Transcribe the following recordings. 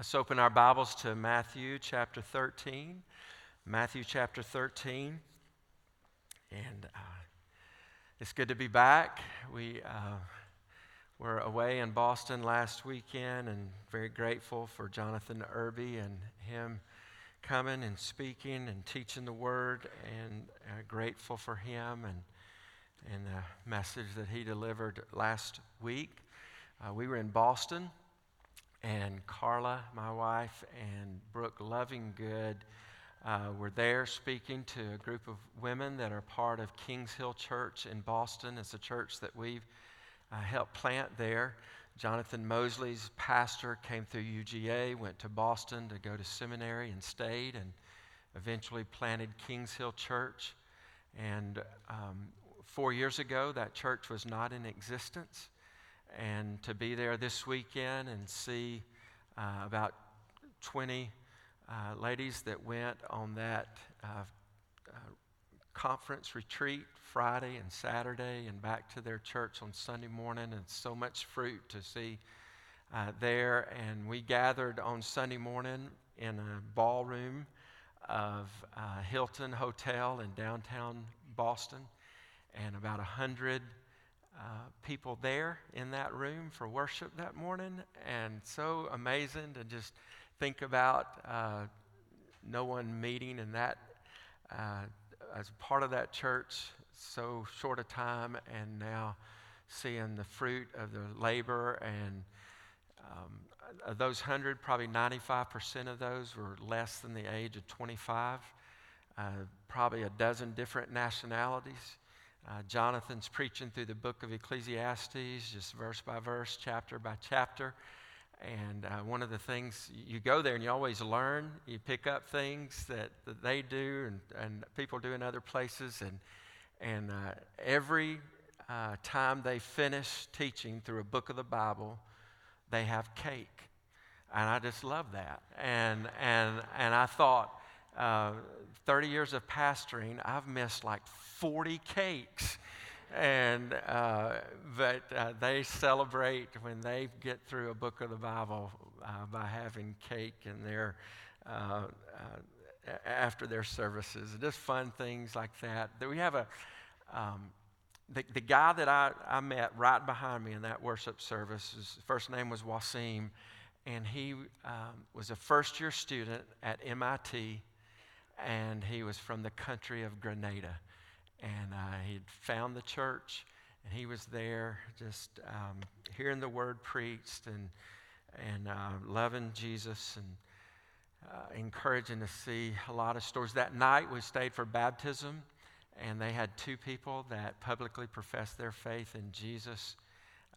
Let's open our Bibles to Matthew chapter 13. Matthew chapter 13. And uh, it's good to be back. We uh, were away in Boston last weekend and very grateful for Jonathan Irby and him coming and speaking and teaching the word and uh, grateful for him and, and the message that he delivered last week. Uh, we were in Boston and Carla, my wife, and Brooke Lovingood uh, were there speaking to a group of women that are part of Kings Hill Church in Boston. It's a church that we've uh, helped plant there. Jonathan Mosley's pastor came through UGA, went to Boston to go to seminary and stayed, and eventually planted Kings Hill Church. And um, four years ago, that church was not in existence and to be there this weekend and see uh, about 20 uh, ladies that went on that uh, uh, conference retreat Friday and Saturday and back to their church on Sunday morning, and so much fruit to see uh, there. And we gathered on Sunday morning in a ballroom of uh, Hilton Hotel in downtown Boston, and about a hundred uh, people there in that room for worship that morning, and so amazing to just think about uh, no one meeting in that uh, as part of that church so short a time, and now seeing the fruit of the labor and um, of those 100, probably 95% of those were less than the age of 25, uh, probably a dozen different nationalities. Uh, Jonathan's preaching through the book of Ecclesiastes, just verse by verse, chapter by chapter. And uh, one of the things, you go there and you always learn. You pick up things that, that they do and, and people do in other places. And, and uh, every uh, time they finish teaching through a book of the Bible, they have cake. And I just love that. And, and, and I thought, uh, 30 years of pastoring, I've missed like 40 cakes. And, uh, but uh, they celebrate when they get through a book of the Bible uh, by having cake in their, uh, uh, after their services. Just fun things like that. We have a, um, the, the guy that I, I met right behind me in that worship service, his first name was Wasim, and he um, was a first year student at MIT and he was from the country of Grenada. And uh, he'd found the church, and he was there just um, hearing the word preached and, and uh, loving Jesus and uh, encouraging to see a lot of stories. That night, we stayed for baptism, and they had two people that publicly professed their faith in Jesus.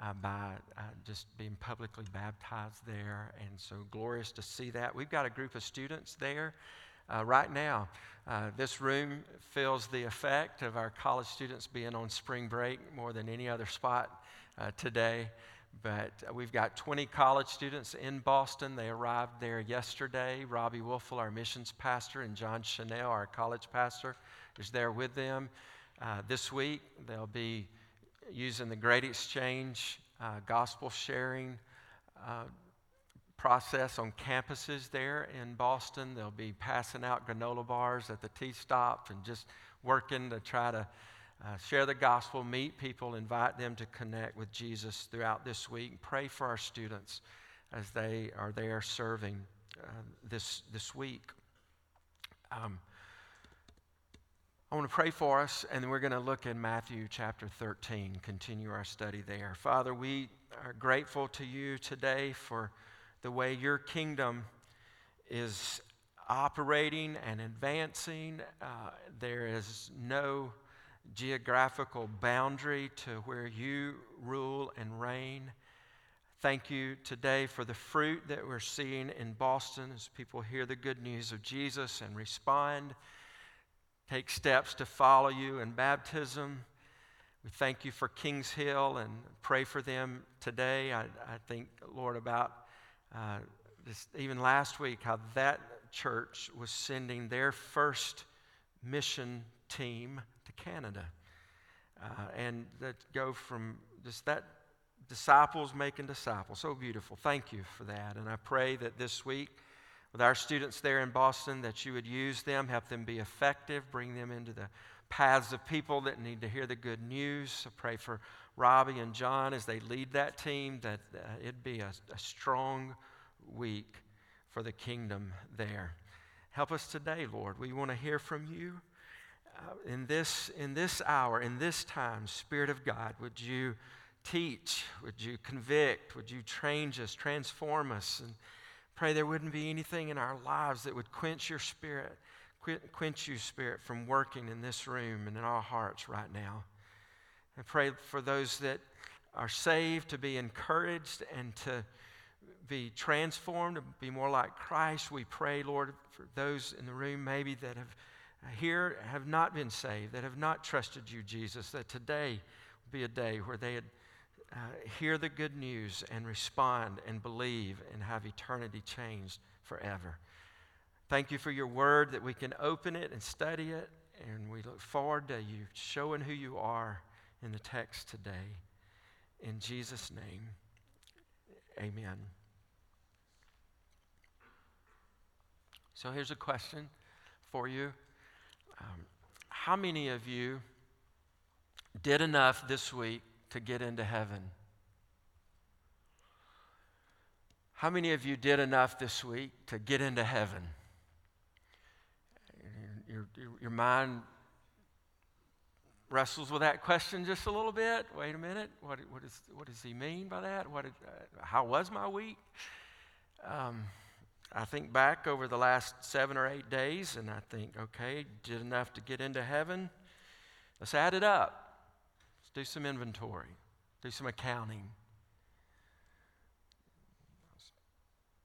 Uh, by uh, just being publicly baptized there. And so glorious to see that. We've got a group of students there uh, right now. Uh, this room feels the effect of our college students being on spring break more than any other spot uh, today. But we've got 20 college students in Boston. They arrived there yesterday. Robbie Wolfel, our missions pastor, and John Chanel, our college pastor, is there with them. Uh, this week, they'll be using the Great Exchange uh, gospel sharing uh, process on campuses there in Boston. They'll be passing out granola bars at the T stop and just working to try to uh, share the gospel, meet people, invite them to connect with Jesus throughout this week. Pray for our students as they are there serving uh, this, this week. Um, I want to pray for us, and then we're going to look in Matthew chapter 13, continue our study there. Father, we are grateful to you today for the way your kingdom is operating and advancing. Uh, there is no geographical boundary to where you rule and reign. Thank you today for the fruit that we're seeing in Boston as people hear the good news of Jesus and respond, take steps to follow you in baptism. We thank you for Kings Hill and pray for them today. I, I think, Lord, about uh, just even last week, how that church was sending their first mission team to Canada. Uh, and that go from just that disciples making disciples. So beautiful. Thank you for that. And I pray that this week, with our students there in Boston, that you would use them, help them be effective, bring them into the paths of people that need to hear the good news. I pray for Robbie and John as they lead that team, that it'd be a, a strong week for the kingdom there. Help us today, Lord. We want to hear from you. Uh, in, this, in this hour, in this time, Spirit of God, would you teach? Would you convict? Would you change us, transform us? And pray there wouldn't be anything in our lives that would quench your spirit, quench you, Spirit, from working in this room and in our hearts right now. I pray for those that are saved to be encouraged and to be transformed, to be more like Christ. We pray, Lord, for those in the room maybe that have here have not been saved, that have not trusted you, Jesus, that today will be a day where they would uh, hear the good news and respond and believe and have eternity changed forever. Thank you for your word that we can open it and study it, and we look forward to you showing who you are in the text today. In Jesus' name, amen. So here's a question for you. Um, how many of you did enough this week to get into heaven? How many of you did enough this week to get into heaven? Your, your, your mind wrestles with that question just a little bit. Wait a minute, what, what, is, what does he mean by that? What did, uh, how was my week? Um, I think back over the last seven or eight days, and I think, okay, did enough to get into heaven. Let's add it up. Let's do some inventory, do some accounting.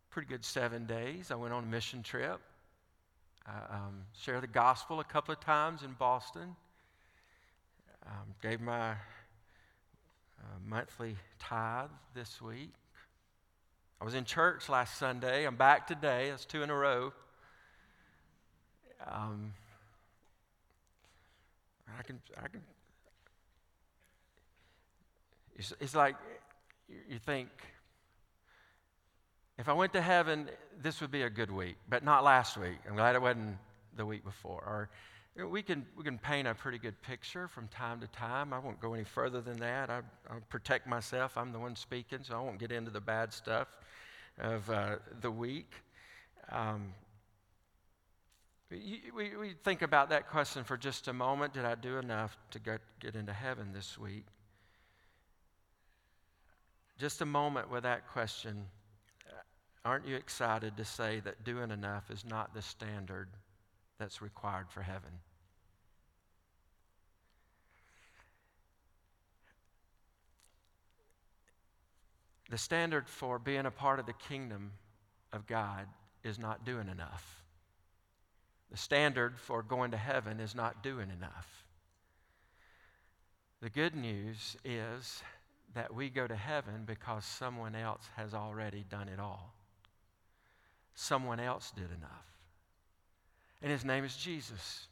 Pretty good seven days. I went on a mission trip. I um, shared the gospel a couple of times in Boston. Um, gave my uh, monthly tithe this week. I was in church last Sunday. I'm back today. That's two in a row. Um, I can, I can. It's, it's like you think, if I went to heaven, this would be a good week, but not last week. I'm glad it wasn't the week before. Or you we, can, we can paint a pretty good picture from time to time. I won't go any further than that. I, I'll protect myself. I'm the one speaking, so I won't get into the bad stuff of uh, the week. Um, we, we, we, think about that question for just a moment. Did I do enough to get, get into heaven this week? Just a moment with that question. Aren't you excited to say that doing enough is not the standard that's required for heaven? The standard for being a part of the kingdom of God is not doing enough. The standard for going to heaven is not doing enough. The good news is that we go to heaven because someone else has already done it all. Someone else did enough. And his name is Jesus.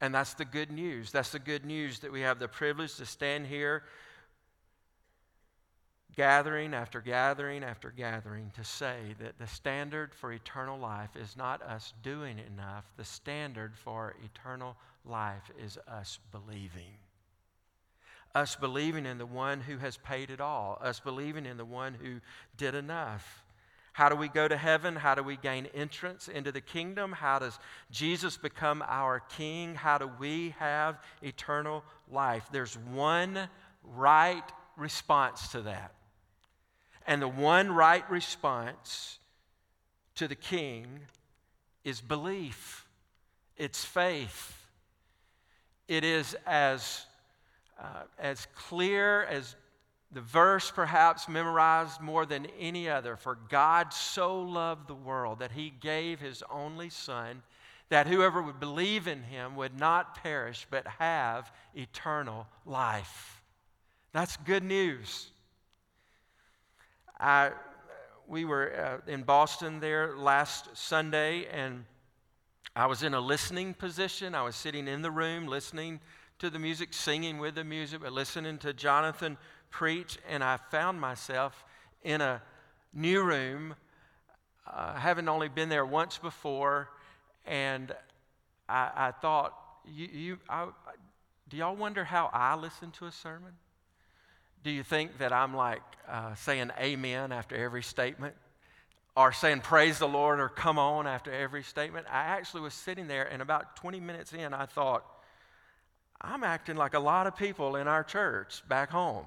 And that's the good news. That's the good news that we have the privilege to stand here gathering after gathering after gathering to say that the standard for eternal life is not us doing enough. The standard for eternal life is us believing. Us believing in the one who has paid it all, us believing in the one who did enough. How do we go to heaven? How do we gain entrance into the kingdom? How does Jesus become our king? How do we have eternal life? There's one right response to that. And the one right response to the king is belief, it's faith. It is as, uh, as clear as the verse perhaps memorized more than any other. For God so loved the world that he gave his only Son, that whoever would believe in him would not perish but have eternal life. That's good news. I, we were uh, in Boston there last Sunday, and I was in a listening position. I was sitting in the room listening to the music, singing with the music, but listening to Jonathan preach, and I found myself in a new room, uh, having only been there once before, and I, I thought, you, you I, do y'all wonder how I listen to a sermon? Do you think that I'm like uh, saying amen after every statement? Or saying praise the Lord or come on after every statement? I actually was sitting there, and about 20 minutes in, I thought, I'm acting like a lot of people in our church back home.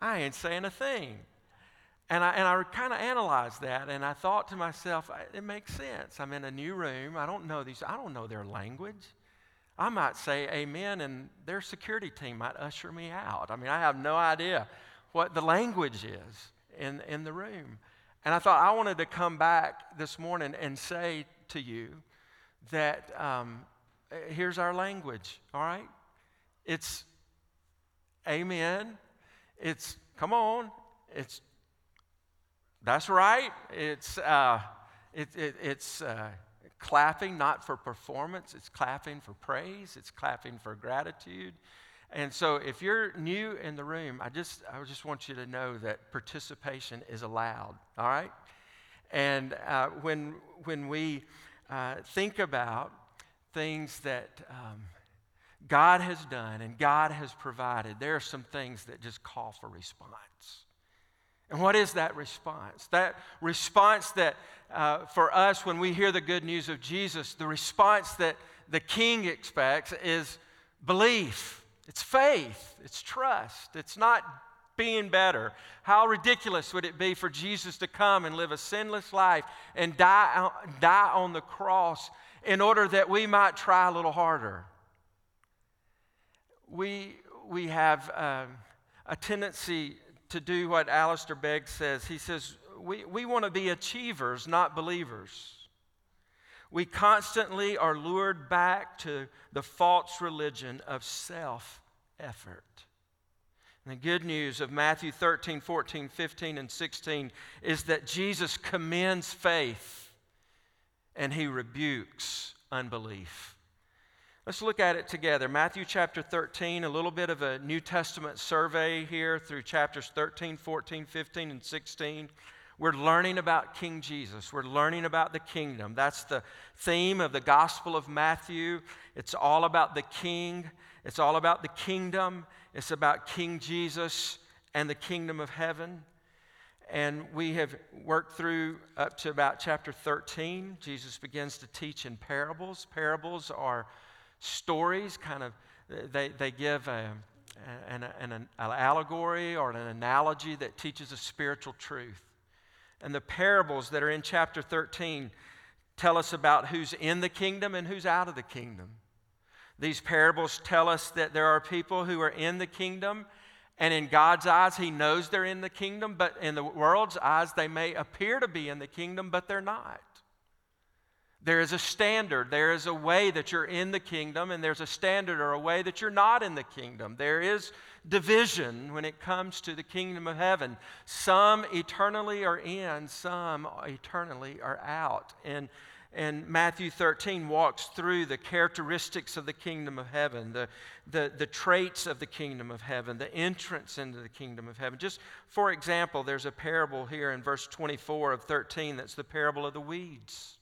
I ain't saying a thing. And I, and I kind of analyzed that, and I thought to myself, it makes sense. I'm in a new room. I don't know these, I don't know their language. I might say amen, and their security team might usher me out. I mean, I have no idea what the language is in, in the room. And I thought I wanted to come back this morning and say to you that um, here's our language, all right? It's amen. It's come on. It's that's right. It's uh, it, it, it's uh, clapping not for performance. It's clapping for praise. It's clapping for gratitude. And so, if you're new in the room, I just I just want you to know that participation is allowed. All right. And uh, when when we uh, think about things that um, God has done and God has provided, there are some things that just call for response. And what is that response? That response that uh, for us, when we hear the good news of Jesus, the response that the King expects is belief, it's faith, it's trust, it's not being better. How ridiculous would it be for Jesus to come and live a sinless life and die, die on the cross in order that we might try a little harder? We, we have um, a tendency to do what Alistair Begg says. He says, we, we want to be achievers, not believers. We constantly are lured back to the false religion of self effort. The good news of Matthew 13, 14, 15, and 16 is that Jesus commends faith and he rebukes unbelief. Let's look at it together. Matthew chapter 13, a little bit of a New Testament survey here through chapters 13, 14, 15, and 16. We're learning about King Jesus. We're learning about the kingdom. That's the theme of the Gospel of Matthew. It's all about the king, it's all about the kingdom, it's about King Jesus and the kingdom of heaven. And we have worked through up to about chapter 13. Jesus begins to teach in parables. Parables are stories kind of they, they give a, an, an, an allegory or an analogy that teaches a spiritual truth and the parables that are in chapter 13 tell us about who's in the kingdom and who's out of the kingdom these parables tell us that there are people who are in the kingdom and in God's eyes, He knows they're in the kingdom, but in the world's eyes, they may appear to be in the kingdom, but they're not. There is a standard. There is a way that you're in the kingdom, and there's a standard or a way that you're not in the kingdom. There is division when it comes to the kingdom of heaven. Some eternally are in, some eternally are out. And, and Matthew 13 walks through the characteristics of the kingdom of heaven, the, the, the traits of the kingdom of heaven, the entrance into the kingdom of heaven. Just for example, there's a parable here in verse 24 of 13 that's the parable of the weeds.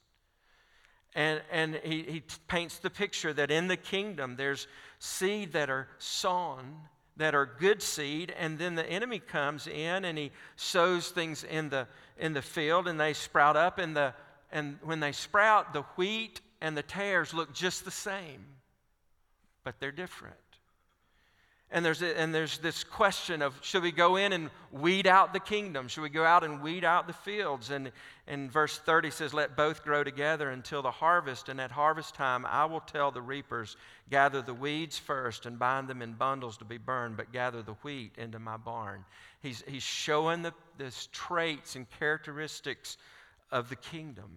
And, and he, he paints the picture that in the kingdom there's seed that are sown, that are good seed, and then the enemy comes in and he sows things in the, in the field and they sprout up. And, the, and when they sprout, the wheat and the tares look just the same, but they're different. And there's, a, and there's this question of should we go in and weed out the kingdom? Should we go out and weed out the fields? And, and verse 30 says, Let both grow together until the harvest. And at harvest time, I will tell the reapers, Gather the weeds first and bind them in bundles to be burned, but gather the wheat into my barn. He's, he's showing the this traits and characteristics of the kingdom.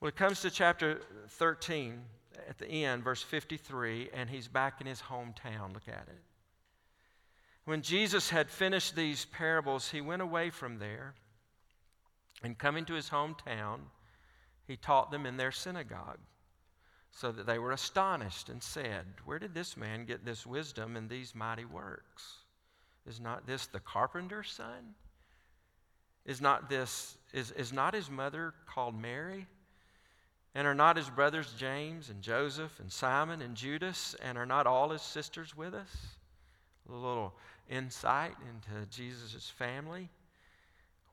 When it comes to chapter 13, at the end, verse 53, and he's back in his hometown. Look at it. When Jesus had finished these parables, he went away from there, and coming to his hometown, he taught them in their synagogue. so that they were astonished and said, Where did this man get this wisdom and these mighty works? Is not this the carpenter's son? Is not this is, is not his mother called Mary? And are not his brothers James and Joseph and Simon and Judas? And are not all his sisters with us? A little insight into Jesus' family.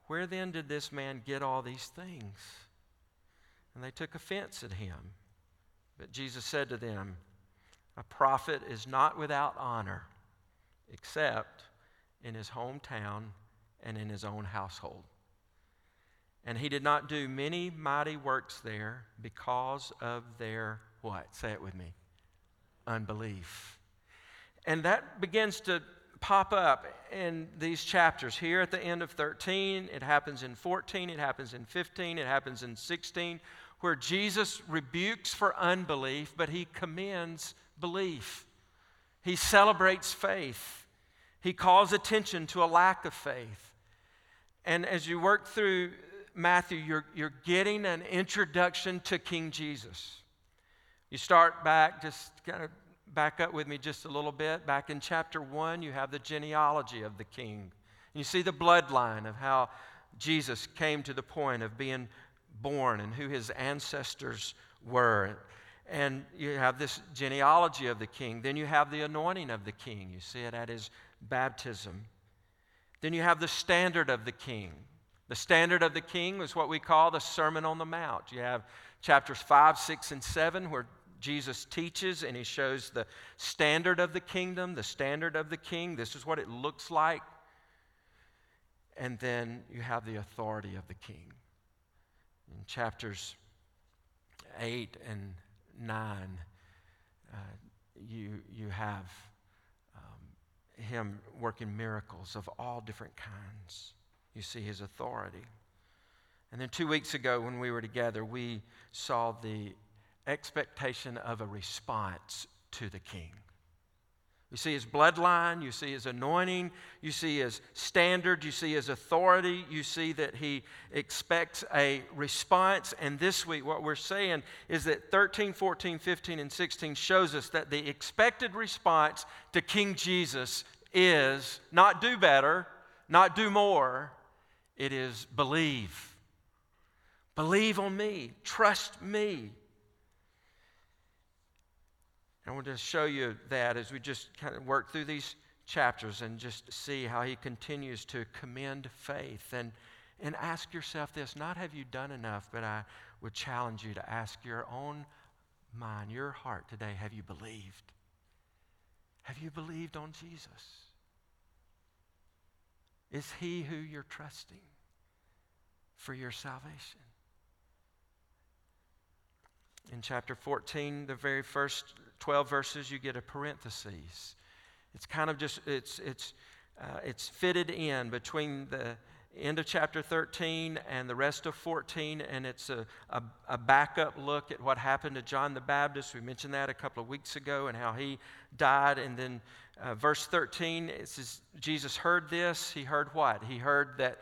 Where then did this man get all these things? And they took offense at him. But Jesus said to them, A prophet is not without honor, except in his hometown and in his own household. And he did not do many mighty works there because of their what? Say it with me. Unbelief. And that begins to pop up in these chapters. Here at the end of 13, it happens in 14, it happens in 15, it happens in 16, where Jesus rebukes for unbelief, but he commends belief. He celebrates faith. He calls attention to a lack of faith. And as you work through Matthew, you're, you're getting an introduction to King Jesus. You start back, just kind of back up with me just a little bit. Back in chapter 1, you have the genealogy of the king. And You see the bloodline of how Jesus came to the point of being born and who his ancestors were. And you have this genealogy of the king. Then you have the anointing of the king. You see it at his baptism. Then you have the standard of the king. The standard of the king was what we call the Sermon on the Mount. You have chapters 5, 6, and 7 where Jesus teaches and he shows the standard of the kingdom, the standard of the king. This is what it looks like. And then you have the authority of the king. In chapters 8 and 9, uh, you, you have um, him working miracles of all different kinds. You see his authority. And then two weeks ago, when we were together, we saw the expectation of a response to the king. You see his bloodline, you see his anointing, you see his standard, you see his authority, you see that he expects a response. And this week, what we're saying is that 13, 14, 15, and 16 shows us that the expected response to King Jesus is not do better, not do more, it is believe. Believe on me, trust me. I want to show you that as we just kind of work through these chapters and just see how he continues to commend faith. And, and ask yourself this not have you done enough, but I would challenge you to ask your own mind, your heart today have you believed? Have you believed on Jesus? Is he who you're trusting for your salvation? In chapter 14, the very first 12 verses, you get a parenthesis. It's kind of just, it's, it's, uh, it's fitted in between the end of chapter 13 and the rest of 14, and it's a, a, a, backup look at what happened to John the Baptist. We mentioned that a couple of weeks ago and how he died. And then uh, verse 13, it says, Jesus heard this. He heard what? He heard that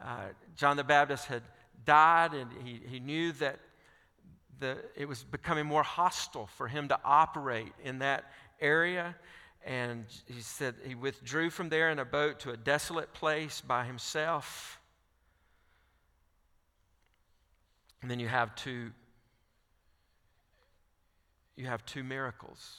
uh, John the Baptist had died, and he, he knew that the, it was becoming more hostile for him to operate in that area. And he said he withdrew from there in a boat to a desolate place by himself. And then you have two you have two miracles.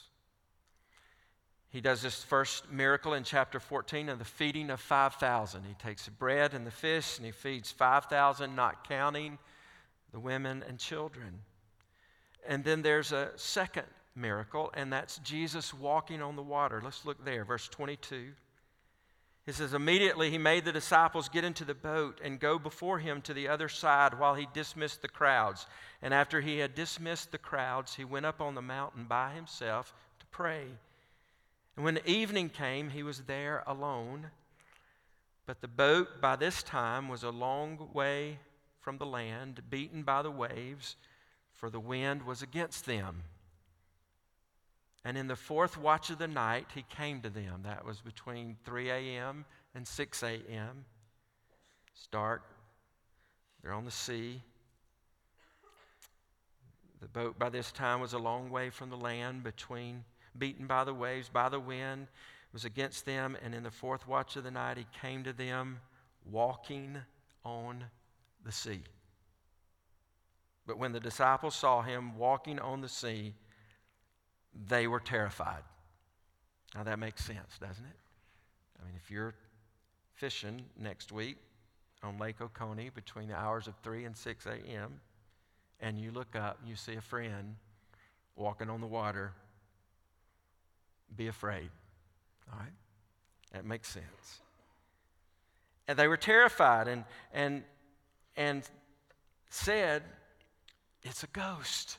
He does this first miracle in chapter 14 of the feeding of 5,000. He takes the bread and the fish and he feeds 5,000, not counting the women and children. And then there's a second miracle, and that's Jesus walking on the water. Let's look there, verse 22. It says, Immediately he made the disciples get into the boat and go before him to the other side while he dismissed the crowds. And after he had dismissed the crowds, he went up on the mountain by himself to pray. And when evening came, he was there alone. But the boat by this time was a long way from the land, beaten by the waves for the wind was against them. And in the fourth watch of the night, he came to them. That was between 3 a.m. and 6 a.m. It's dark. They're on the sea. The boat by this time was a long way from the land, between beaten by the waves, by the wind, it was against them, and in the fourth watch of the night he came to them walking on the sea. But when the disciples saw him walking on the sea, they were terrified. Now that makes sense, doesn't it? I mean, if you're fishing next week on Lake Oconee between the hours of 3 and 6 a.m., and you look up and you see a friend walking on the water, be afraid. All right? That makes sense. And they were terrified and, and, and said, It's a ghost.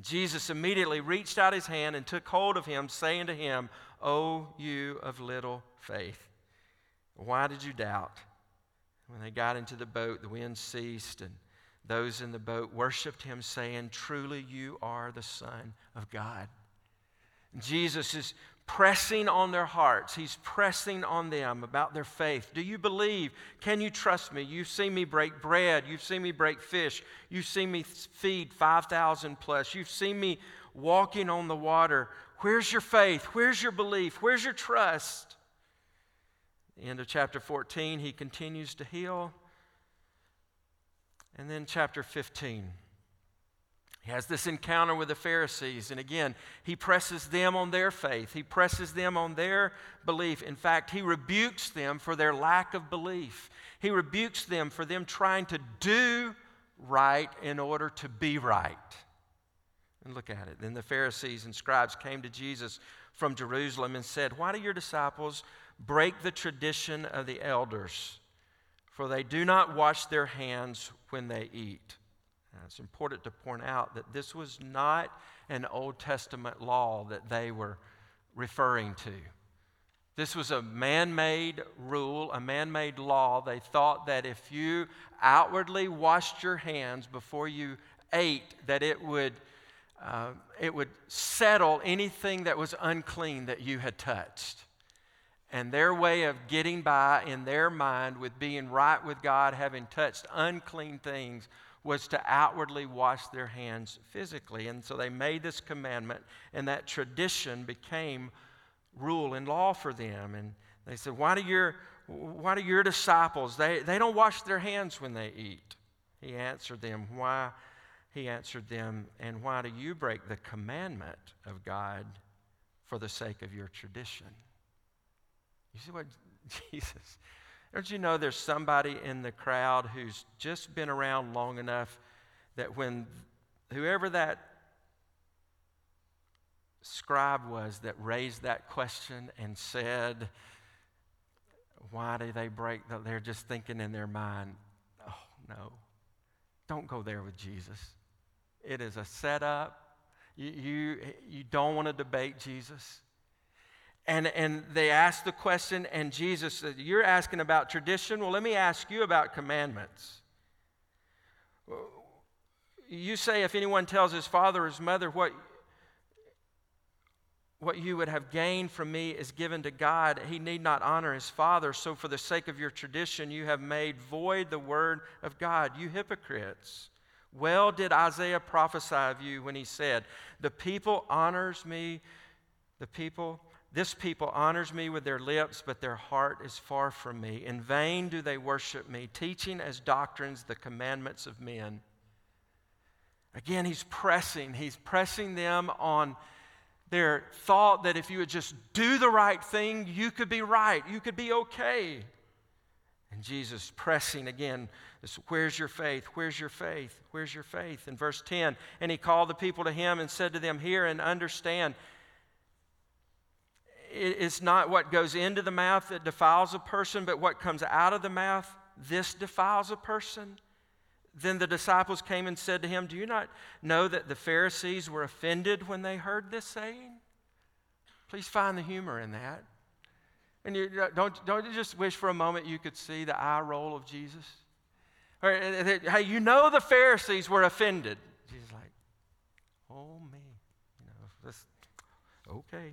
Jesus immediately reached out his hand and took hold of him, saying to him, O you of little faith, why did you doubt? When they got into the boat, the wind ceased, and those in the boat worshiped him, saying, Truly you are the Son of God. Jesus is pressing on their hearts. He's pressing on them about their faith. Do you believe? Can you trust me? You've seen me break bread. You've seen me break fish. You've seen me feed 5,000 plus. You've seen me walking on the water. Where's your faith? Where's your belief? Where's your trust? end of chapter 14, he continues to heal. And then chapter 15. He has this encounter with the Pharisees, and again, he presses them on their faith. He presses them on their belief. In fact, he rebukes them for their lack of belief. He rebukes them for them trying to do right in order to be right. And look at it. Then the Pharisees and scribes came to Jesus from Jerusalem and said, Why do your disciples break the tradition of the elders? For they do not wash their hands when they eat. Now, it's important to point out that this was not an Old Testament law that they were referring to. This was a man made rule, a man made law. They thought that if you outwardly washed your hands before you ate, that it would, uh, it would settle anything that was unclean that you had touched. And their way of getting by in their mind with being right with God, having touched unclean things, was to outwardly wash their hands physically. And so they made this commandment, and that tradition became rule and law for them. And they said, Why do your, why do your disciples, they, they don't wash their hands when they eat? He answered them, Why? He answered them, And why do you break the commandment of God for the sake of your tradition? You see what Jesus don't you know there's somebody in the crowd who's just been around long enough that when whoever that scribe was that raised that question and said, Why do they break? The, they're just thinking in their mind, Oh, no. Don't go there with Jesus. It is a setup. You, you, you don't want to debate Jesus. And, and they asked the question, and Jesus said, You're asking about tradition? Well, let me ask you about commandments. You say, if anyone tells his father or his mother what, what you would have gained from me is given to God, he need not honor his father. So, for the sake of your tradition, you have made void the word of God, you hypocrites. Well did Isaiah prophesy of you when he said, The people honors me, the people this people honors me with their lips, but their heart is far from me. In vain do they worship me, teaching as doctrines the commandments of men. Again, he's pressing. He's pressing them on their thought that if you would just do the right thing, you could be right, you could be okay. And Jesus pressing again, this, where's your faith? Where's your faith? Where's your faith? In verse 10, and he called the people to him and said to them, Hear and understand it's not what goes into the mouth that defiles a person, but what comes out of the mouth, this defiles a person. Then the disciples came and said to him, Do you not know that the Pharisees were offended when they heard this saying? Please find the humor in that. And you, don't, don't you just wish for a moment you could see the eye roll of Jesus? Eh, eh, eh, hey, you know the Pharisees were offended. Jesus like, oh me, you know, okay.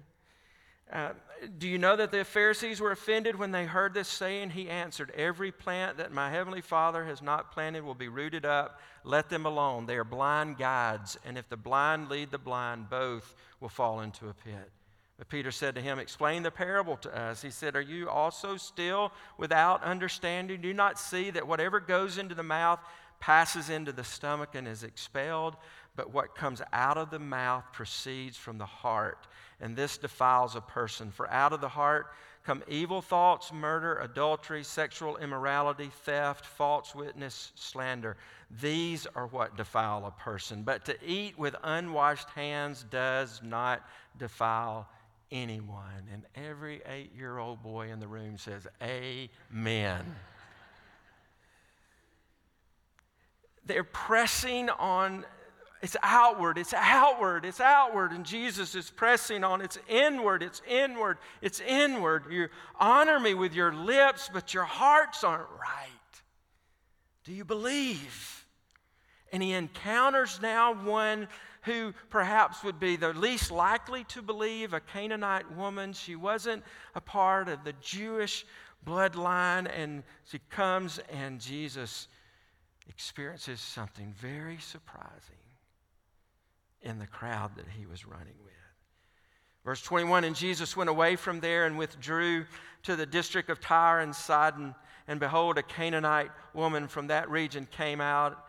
Uh, do you know that the Pharisees were offended when they heard this saying? He answered, Every plant that my heavenly Father has not planted will be rooted up. Let them alone. They are blind guides, and if the blind lead the blind, both will fall into a pit. But Peter said to him, Explain the parable to us. He said, Are you also still without understanding? Do you not see that whatever goes into the mouth passes into the stomach and is expelled? But what comes out of the mouth proceeds from the heart and this defiles a person. For out of the heart come evil thoughts, murder, adultery, sexual immorality, theft, false witness, slander. These are what defile a person. But to eat with unwashed hands does not defile anyone. And every eight year old boy in the room says, Amen. They're pressing on it's outward, it's outward, it's outward. And Jesus is pressing on it's inward, it's inward, it's inward. You honor me with your lips, but your hearts aren't right. Do you believe? And he encounters now one who perhaps would be the least likely to believe, a Canaanite woman. She wasn't a part of the Jewish bloodline, and she comes, and Jesus experiences something very surprising in the crowd that he was running with. Verse 21 And Jesus went away from there and withdrew to the district of Tyre and Sidon. And behold, a Canaanite woman from that region came out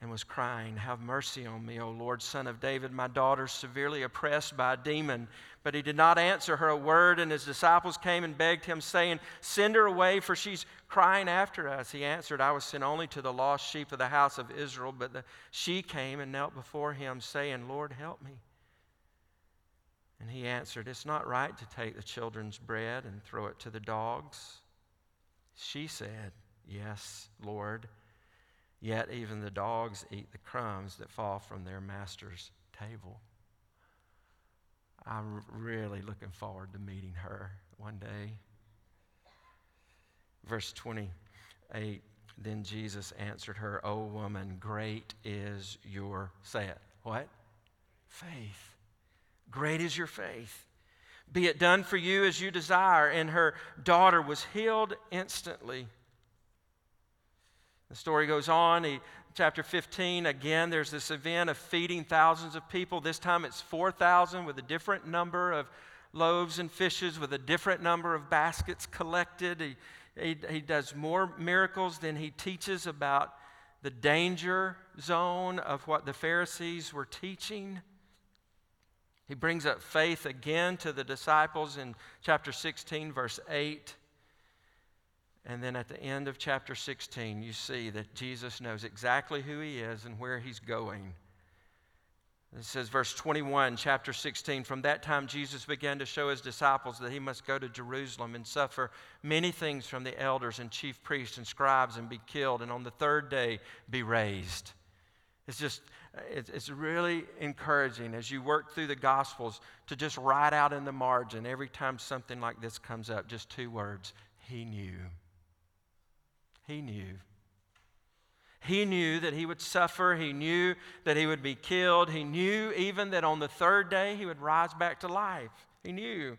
and was crying, Have mercy on me, O Lord, son of David. My daughter severely oppressed by a demon. But he did not answer her a word, and his disciples came and begged him, saying, Send her away, for she's crying after us. He answered, I was sent only to the lost sheep of the house of Israel. But the, she came and knelt before him, saying, Lord, help me. And he answered, It's not right to take the children's bread and throw it to the dogs. She said, Yes, Lord. Yet even the dogs eat the crumbs that fall from their master's table. I'm really looking forward to meeting her one day. Verse 28 Then Jesus answered her, O woman, great is your, say it, what? Faith. Great is your faith. Be it done for you as you desire. And her daughter was healed instantly. The story goes on. He, chapter 15, again, there's this event of feeding thousands of people. This time it's 4,000 with a different number of loaves and fishes, with a different number of baskets collected. He, he, he does more miracles than he teaches about the danger zone of what the Pharisees were teaching. He brings up faith again to the disciples in chapter 16, verse 8. And then at the end of chapter 16, you see that Jesus knows exactly who he is and where he's going. It says, verse 21, chapter 16 From that time, Jesus began to show his disciples that he must go to Jerusalem and suffer many things from the elders and chief priests and scribes and be killed, and on the third day be raised. It's just, it's really encouraging as you work through the Gospels to just write out in the margin every time something like this comes up, just two words He knew. He knew. He knew that he would suffer. He knew that he would be killed. He knew even that on the third day he would rise back to life. He knew.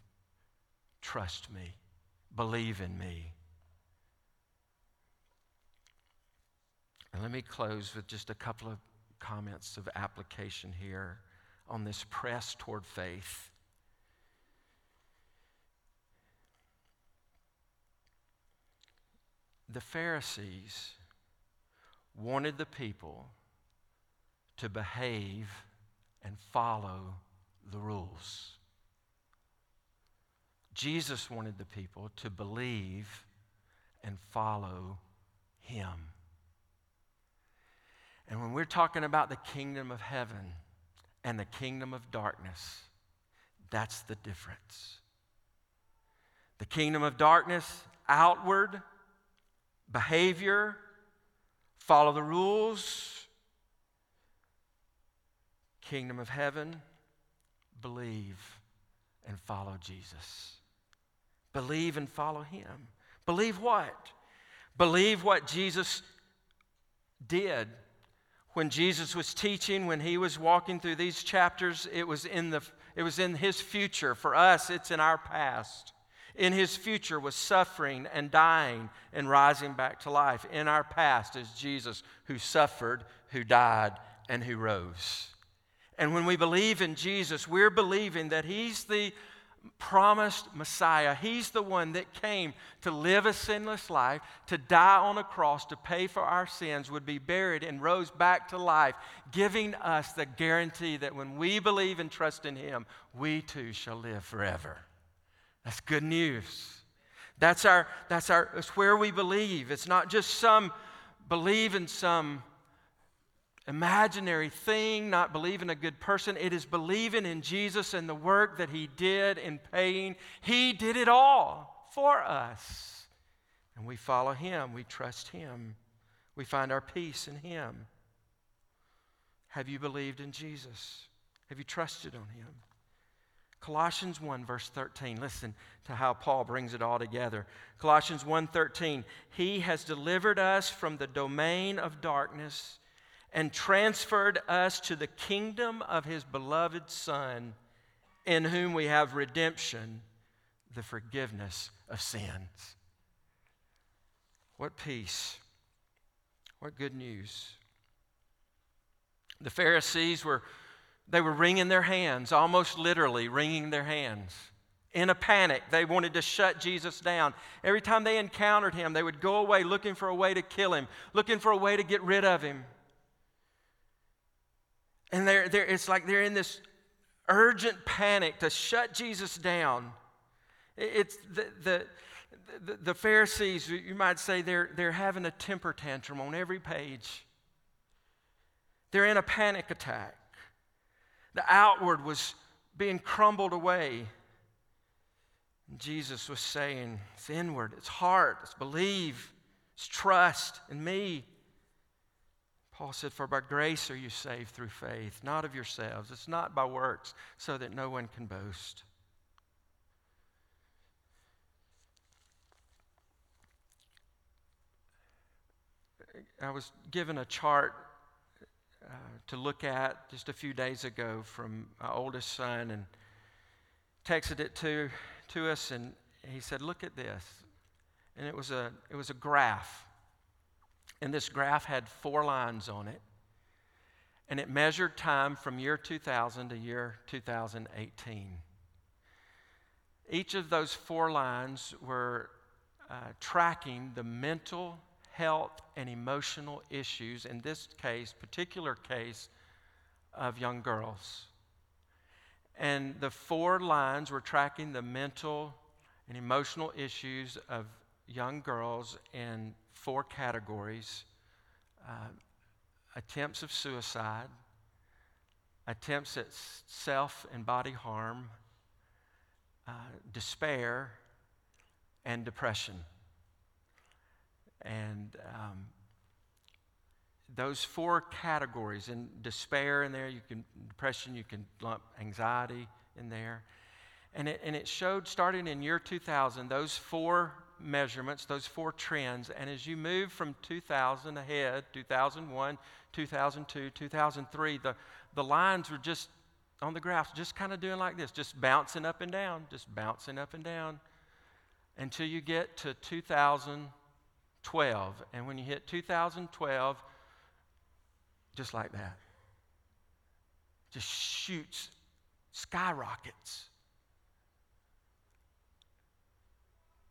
Trust me. Believe in me. And let me close with just a couple of comments of application here on this press toward faith. The Pharisees wanted the people to behave and follow the rules. Jesus wanted the people to believe and follow him. And when we're talking about the kingdom of heaven and the kingdom of darkness, that's the difference. The kingdom of darkness, outward behavior, follow the rules. Kingdom of heaven, believe and follow Jesus. Believe and follow him. Believe what? Believe what Jesus did. When Jesus was teaching, when he was walking through these chapters, it was in, the, it was in his future. For us, it's in our past. In his future was suffering and dying and rising back to life. In our past is Jesus who suffered, who died, and who rose. And when we believe in Jesus, we're believing that he's the promised Messiah. He's the one that came to live a sinless life, to die on a cross, to pay for our sins, would be buried, and rose back to life, giving us the guarantee that when we believe and trust in Him, we too shall live forever. That's good news. That's, our, that's, our, that's where we believe. It's not just some believe in some imaginary thing, not believing a good person. It is believing in Jesus and the work that He did in paying. He did it all for us. And we follow Him, we trust Him, we find our peace in Him. Have you believed in Jesus? Have you trusted on Him? Colossians 1 verse 13. Listen to how Paul brings it all together. Colossians 1:13. He has delivered us from the domain of darkness and transferred us to the kingdom of his beloved son in whom we have redemption, the forgiveness of sins. What peace. What good news. The Pharisees were they were wringing their hands, almost literally wringing their hands. In a panic, they wanted to shut Jesus down. Every time they encountered him, they would go away looking for a way to kill him, looking for a way to get rid of him. And they're, they're, it's like they're in this urgent panic to shut Jesus down. It's the, the, the, the Pharisees, you might say, they're, they're having a temper tantrum on every page. They're in a panic attack. The outward was being crumbled away. Jesus was saying, It's inward, it's heart, it's believe, it's trust in me. Paul said, For by grace are you saved through faith, not of yourselves. It's not by works, so that no one can boast. I was given a chart uh, to look at just a few days ago from my oldest son and texted it to, to us, and he said, Look at this. And it was, a, it was a graph. And this graph had four lines on it. And it measured time from year 2000 to year 2018. Each of those four lines were uh, tracking the mental health and emotional issues, in this case, particular case, of young girls. And the four lines were tracking the mental and emotional issues of young girls in four categories uh, attempts of suicide, attempts at self and body harm, uh, despair, and depression. And um, those four categories, and despair in there, you can depression, you can lump anxiety in there. And it, and it showed starting in year 2000, those four measurements, those four trends. And as you move from 2000 ahead, 2001, 2002, 2003, the, the lines were just on the graph, just kind of doing like this, just bouncing up and down, just bouncing up and down until you get to 2000. 12. And when you hit 2012, just like that, just shoots, skyrockets,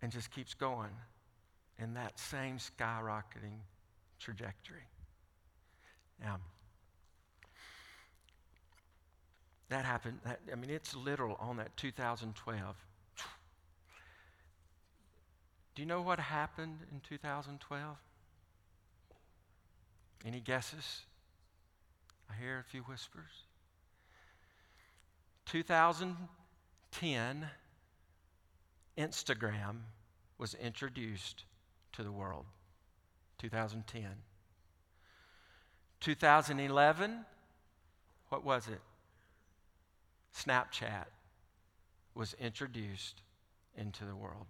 and just keeps going in that same skyrocketing trajectory. Now, That happened. That, I mean, it's literal on that 2012. Do you know what happened in 2012? Any guesses? I hear a few whispers. 2010, Instagram was introduced to the world. 2010. 2011, what was it? Snapchat was introduced into the world.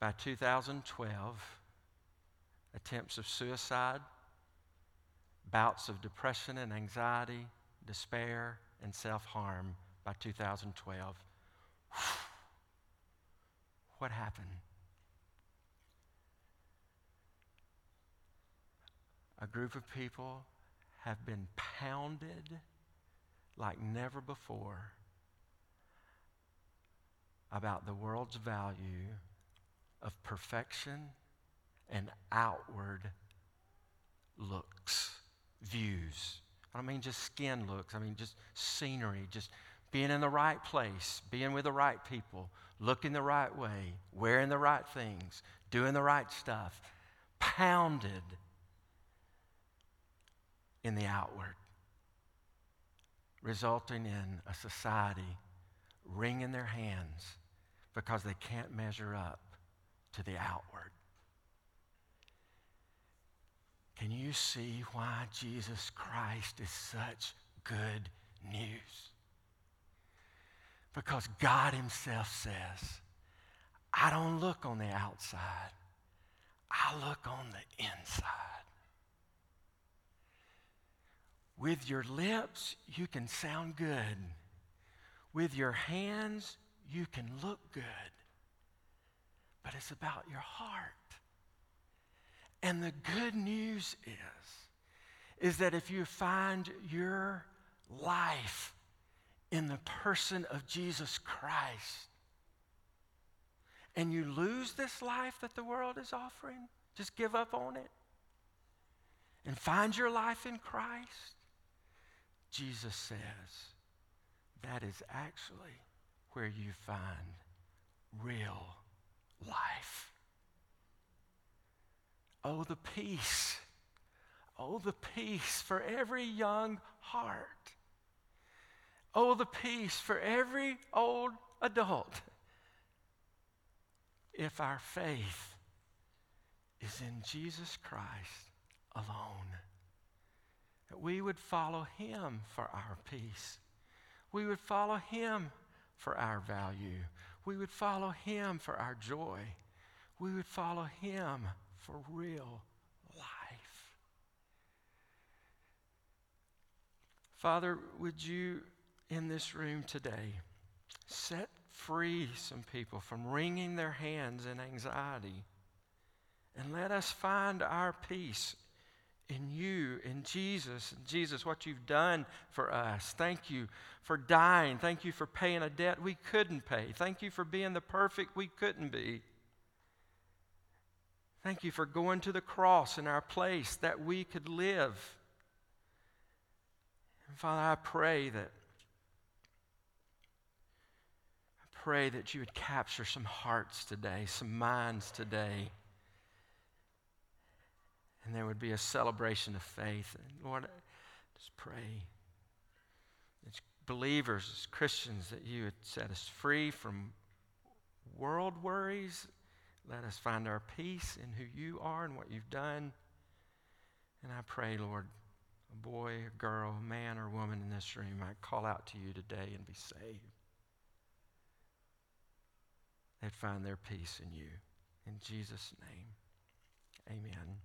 By 2012, attempts of suicide, bouts of depression and anxiety, despair, and self harm by 2012. What happened? A group of people have been pounded like never before about the world's value of perfection and outward looks, views. I don't mean just skin looks, I mean just scenery, just being in the right place, being with the right people, looking the right way, wearing the right things, doing the right stuff, pounded in the outward, resulting in a society wringing their hands because they can't measure up to the outward. Can you see why Jesus Christ is such good news? Because God Himself says, I don't look on the outside, I look on the inside. With your lips, you can sound good. With your hands, you can look good. But it's about your heart. And the good news is, is that if you find your life in the person of Jesus Christ, and you lose this life that the world is offering, just give up on it and find your life in Christ, Jesus says that is actually where you find real life. Oh, the peace. Oh, the peace for every young heart. Oh, the peace for every old adult. If our faith is in Jesus Christ alone, that we would follow Him for our peace. We would follow Him for our value. We would follow Him for our joy. We would follow Him for real life. Father, would you in this room today set free some people from wringing their hands in anxiety and let us find our peace in you, in Jesus. And Jesus, what you've done for us. Thank you for dying. Thank you for paying a debt we couldn't pay. Thank you for being the perfect we couldn't be. Thank you for going to the cross in our place that we could live. And Father, I pray that I pray that you would capture some hearts today, some minds today. And there would be a celebration of faith. And Lord, just pray as believers, as Christians, that you would set us free from world worries let us find our peace in who you are and what you've done. And I pray, Lord, a boy, a girl, a man, or woman in this room might call out to you today and be saved. They'd find their peace in you. In Jesus' name, amen.